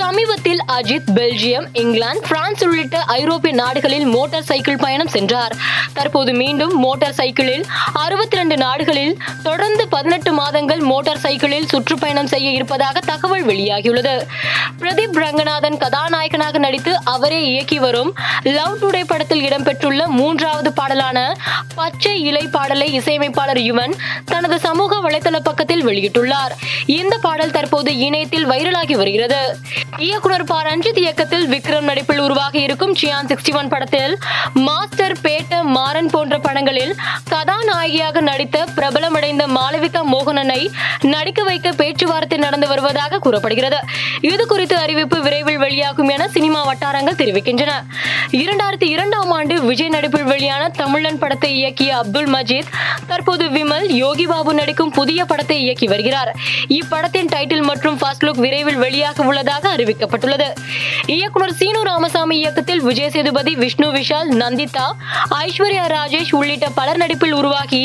சமீபத்தில் Ajith Belgium England France உள்ளிட்ட ஐரோப்பிய நாடுகளில் மோட்டார் சைக்கிள் பயணம் சென்றார். தற்போது மீண்டும் மோட்டார் சைக்கிளில் அறுபத்தி ரெண்டு நாடுகளில் தொடர்ந்து பதினெட்டு மாதங்கள் மோட்டார் சைக்கிளில் சுற்றுப்பயணம் செய்ய இருப்பதாக தகவல் வெளியாகியுள்ளது. பிரதீப் ரங்கநாதன் கதாநாயகனாக நடித்து அவரே இயக்கி வரும் லவ் டுடே படத்தில் இடம்பெற்றுள்ள மூன்றாவது பாடலான பச்சை இலை பாடலை இசையமைப்பாளர் யுவன் தனது சமூக வலைதள பக்கத்தில் வெளியிட்டுள்ளார். இந்த பாடல் தற்போது இணையத்தில் வைரலாகி வருகிறது. இயக்குனர் ப. ரஞ்சித் இயக்கத்தில் விக்ரம் நடிப்பில் உருவாகி இருக்கும் சியான் சிக்ஸ்டி ஒன் படத்தில் மாஸ்டர் பேட்ட மாறன் போன்ற படங்களில் கதாநாயகியாக நடித்த பிரபலமடைந்த மாளவிகா மோகனனை நடிக்க வைக்க பேச்சுவார்த்தை நடந்து வருவதாக கூறப்படுகிறது. இது குறித்து அறிவிப்பு விரைவில் வெளியாகும் என சினிமா வட்டாரங்கள் தெரிவிக்கின்றன. இரண்டாயிரத்தி இரண்டாம் ஆண்டு விஜய் நடிப்பில் வெளியான தமிழன் படத்தை இயக்கிய அப்துல் மஜீத் தற்போது விமல் யோகி பாபு நடிக்கும் புதிய படத்தை இயக்கி வருகிறார். இப்படத்தின் டைட்டில் மற்றும் ஃபர்ஸ்ட் லுக் விரைவில் வெளியாக உள்ளதாக அறிவிக்கப்பட்டுள்ளது. இயக்குனர் சீனு ராமசாமி இயக்கத்தில் விஜய் சேதுபதி விஷ்ணு விஷால் நந்திதா ஐஸ்வர்யா ராஜேஷ் உள்ளிட்ட பலர் நடிப்பில் உருவாகி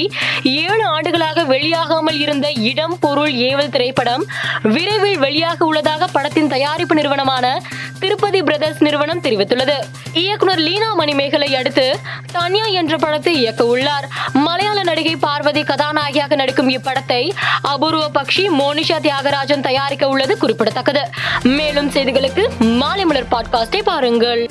ஏழு ஆண்டுகளாக வெளியாகாமல் இருந்த இடம் பொருள் ஏவல் திரைப்படம் விரைவில் வெளியாக உள்ளதாக படத்தின் தயாரிப்பு நிறுவனமான திருப்பதி பிரதர்ஸ் நிறுவனம் தெரிவித்துள்ளது. இயக்குனர் லீனா மணிமேகலை அடுத்து தன்யா என்ற படத்தை இயக்க உள்ளார். மலையாள நடிகை பார்வதி கதாநாயகியாக நடிக்கும் இப்படத்தை அபூர்வ பக்ஷி மோனிஷா தியாகராஜன் தயாரிக்க உள்ளது குறிப்பிடத்தக்கது. மேலும் செய்திகளுக்கு மாலை மலர் பாட்காஸ்டை பாருங்கள்.